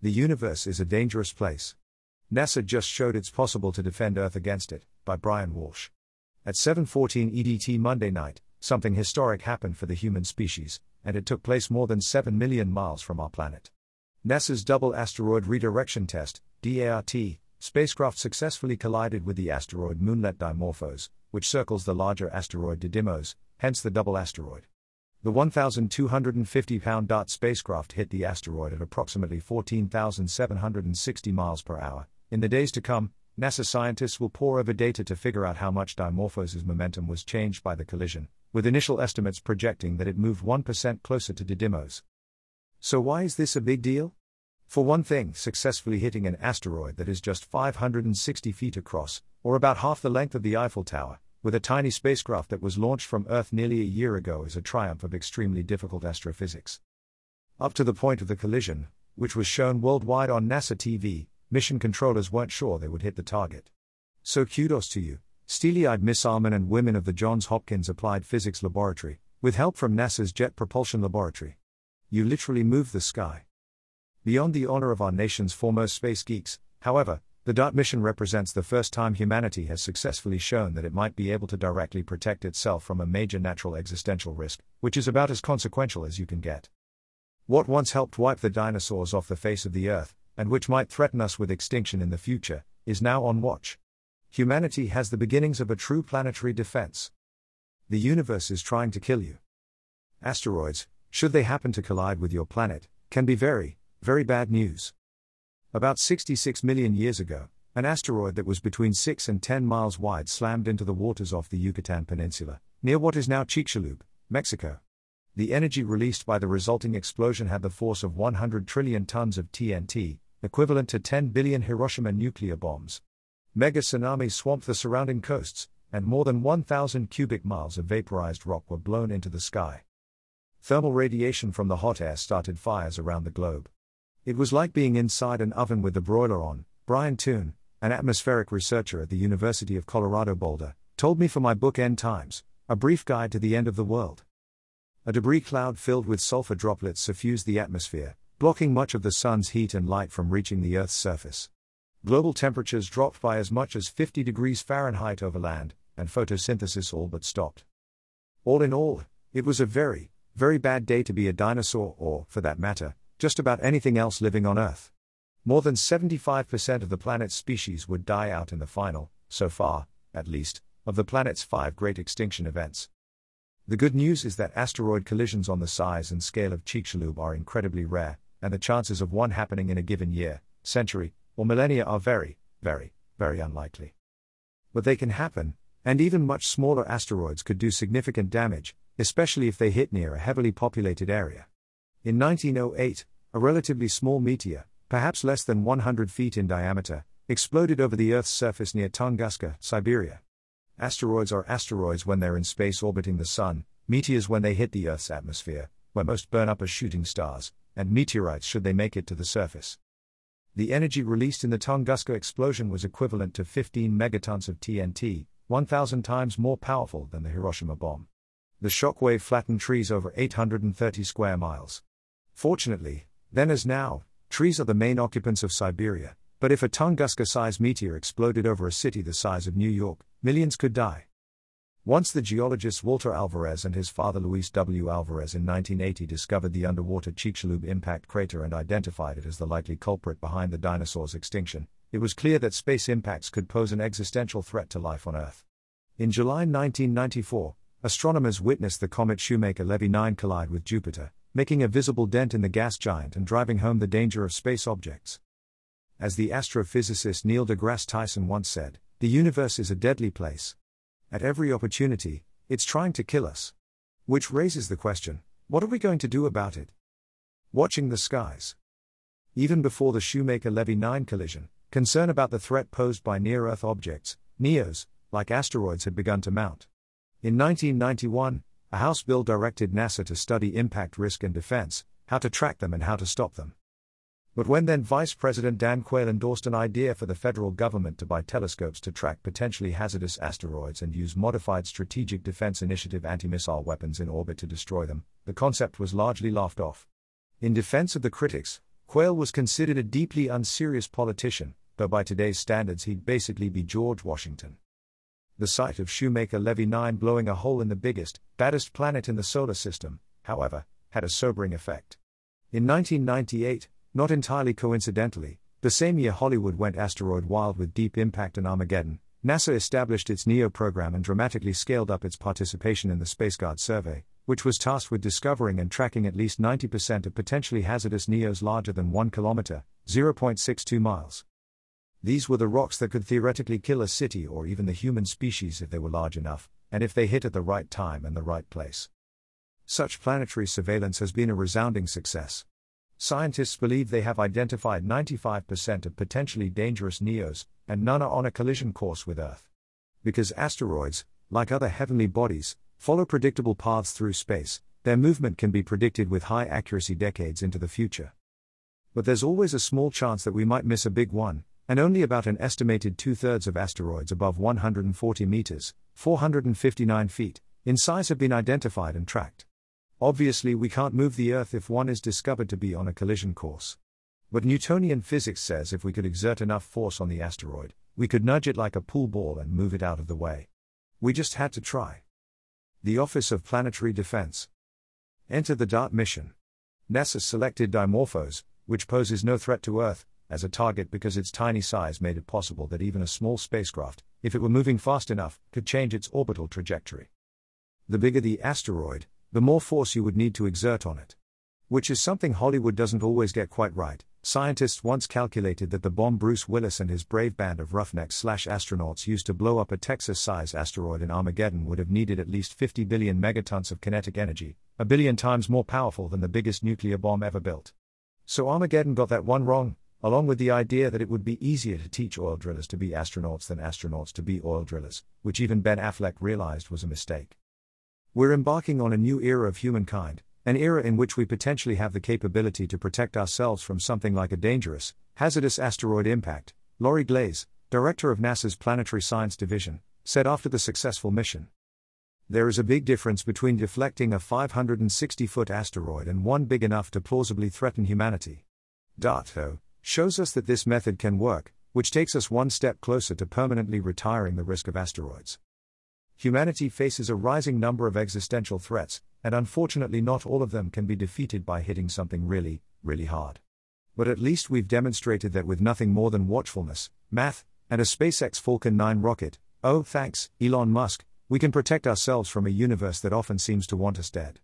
The universe is a dangerous place. NASA just showed it's possible to defend Earth against it, by Bryan Walsh. At 7:14 EDT Monday night, something historic happened for the human species, and it took place more than 7 million miles from our planet. NASA's Double Asteroid Redirection Test, DART, spacecraft successfully collided with the asteroid Moonlet Dimorphos, which circles the larger asteroid Didymos, hence the double asteroid. The 1,250 pound DART spacecraft hit the asteroid at approximately 14,760 miles per hour. In the days to come, NASA scientists will pore over data to figure out how much Dimorphos' momentum was changed by the collision, with initial estimates projecting that it moved 1% closer to Didymos. So, why is this a big deal? For one thing, successfully hitting an asteroid that is just 560 feet across, or about half the length of the Eiffel Tower, with a tiny spacecraft that was launched from Earth nearly a year ago is a triumph of extremely difficult astrophysics. Up to the point of the collision, which was shown worldwide on NASA TV, mission controllers weren't sure they would hit the target. So kudos to you, steely eyed missilemen and women of the Johns Hopkins Applied Physics Laboratory, with help from NASA's Jet Propulsion Laboratory. You literally moved the sky. Beyond the honor of our nation's foremost space geeks, however, the DART mission represents the first time humanity has successfully shown that it might be able to directly protect itself from a major natural existential risk, which is about as consequential as you can get. What once helped wipe the dinosaurs off the face of the earth, and which might threaten us with extinction in the future, is now on watch. Humanity has the beginnings of a true planetary defense. The universe is trying to kill you. Asteroids, should they happen to collide with your planet, can be very, very bad news. About 66 million years ago, an asteroid that was between 6 and 10 miles wide slammed into the waters off the Yucatan Peninsula, near what is now Chicxulub, Mexico. The energy released by the resulting explosion had the force of 100 trillion tons of TNT, equivalent to 10 billion Hiroshima nuclear bombs. Mega tsunamis swamped the surrounding coasts, and more than 1,000 cubic miles of vaporized rock were blown into the sky. Thermal radiation from the hot air started fires around the globe. It was like being inside an oven with the broiler on, Brian Toon, an atmospheric researcher at the University of Colorado Boulder, told me for my book End Times A Brief Guide to the End of the World. A debris cloud filled with sulfur droplets suffused the atmosphere, blocking much of the sun's heat and light from reaching the Earth's surface. Global temperatures dropped by as much as 50 degrees Fahrenheit over land, and photosynthesis all but stopped. All in all, it was a very, very bad day to be a dinosaur, or, for that matter, just about anything else living on Earth. More than 75% of the planet's species would die out in the final, so far, at least, of the planet's five great extinction events. The good news is that asteroid collisions on the size and scale of Chicxulub are incredibly rare, and the chances of one happening in a given year, century, or millennia are very, very, very unlikely. But they can happen, and even much smaller asteroids could do significant damage, especially if they hit near a heavily populated area. In 1908, a relatively small meteor, perhaps less than 100 feet in diameter, exploded over the Earth's surface near Tunguska, Siberia. Asteroids are asteroids when they're in space orbiting the Sun, meteors when they hit the Earth's atmosphere, where most burn up as shooting stars, and meteorites should they make it to the surface. The energy released in the Tunguska explosion was equivalent to 15 megatons of TNT, 1,000 times more powerful than the Hiroshima bomb. The shockwave flattened trees over 830 square miles. Fortunately, then as now, trees are the main occupants of Siberia, but if a Tunguska sized meteor exploded over a city the size of New York, millions could die. Once the geologists Walter Alvarez and his father Luis W. Alvarez in 1980 discovered the underwater Chicxulub impact crater and identified it as the likely culprit behind the dinosaurs' extinction, it was clear that space impacts could pose an existential threat to life on Earth. In July 1994, astronomers witnessed the comet Shoemaker Levy 9 collide with Jupiter, making a visible dent in the gas giant and driving home the danger of space objects. As the astrophysicist Neil deGrasse Tyson once said, the universe is a deadly place. At every opportunity, it's trying to kill us. Which raises the question what are we going to do about it? Watching the skies. Even before the Shoemaker Levy 9 collision, concern about the threat posed by near Earth objects, NEOs, like asteroids had begun to mount. In 1991, a House bill directed NASA to study impact risk and defense, how to track them and how to stop them. But when then Vice President Dan Quayle endorsed an idea for the federal government to buy telescopes to track potentially hazardous asteroids and use Modified Strategic Defense Initiative anti missile weapons in orbit to destroy them, the concept was largely laughed off. In defense of the critics, Quayle was considered a deeply unserious politician, though by today's standards he'd basically be George Washington. The sight of Shoemaker Levy 9 blowing a hole in the biggest, baddest planet in the solar system, however, had a sobering effect. In 1998, not entirely coincidentally, the same year Hollywood went asteroid wild with Deep Impact and Armageddon, NASA established its NEO program and dramatically scaled up its participation in the SpaceGuard survey, which was tasked with discovering and tracking at least 90% of potentially hazardous NEOs larger than 1 kilometer, 0.62 miles. These were the rocks that could theoretically kill a city or even the human species if they were large enough, and if they hit at the right time and the right place. Such planetary surveillance has been a resounding success. Scientists believe they have identified 95% of potentially dangerous NEOs, and none are on a collision course with Earth. Because asteroids, like other heavenly bodies, follow predictable paths through space, their movement can be predicted with high accuracy decades into the future. But there's always a small chance that we might miss a big one, and only about an estimated two thirds of asteroids above 140 meters, 459 feet, in size have been identified and tracked. Obviously, we can't move the Earth if one is discovered to be on a collision course. But Newtonian physics says if we could exert enough force on the asteroid, we could nudge it like a pool ball and move it out of the way. We just had to try the Office of Planetary Defense. Enter the DART mission. NASA selected Dimorphos, which poses no threat to Earth, as a target because its tiny size made it possible that even a small spacecraft, if it were moving fast enough, could change its orbital trajectory. The bigger the asteroid, the more force you would need to exert on it. Which is something Hollywood doesn't always get quite right. Scientists once calculated that the bomb Bruce Willis and his brave band of roughnecks slash astronauts used to blow up a Texas sized asteroid in Armageddon would have needed at least 50 billion megatons of kinetic energy, a billion times more powerful than the biggest nuclear bomb ever built. So Armageddon got that one wrong, along with the idea that it would be easier to teach oil drillers to be astronauts than astronauts to be oil drillers, which even Ben Affleck realized was a mistake. We're embarking on a new era of humankind, an era in which we potentially have the capability to protect ourselves from something like a dangerous, hazardous asteroid impact, Lori Glaze, director of NASA's Planetary Science Division, said after the successful mission. There is a big difference between deflecting a 560 foot asteroid and one big enough to plausibly threaten humanity. DART, though, shows us that this method can work, which takes us one step closer to permanently retiring the risk of asteroids humanity faces a rising number of existential threats, and unfortunately, not all of them can be defeated by hitting something really, really hard. But at least we've demonstrated that with nothing more than watchfulness, math, and a SpaceX Falcon 9 rocket, oh, thanks, Elon Musk, we can protect ourselves from a universe that often seems to want us dead.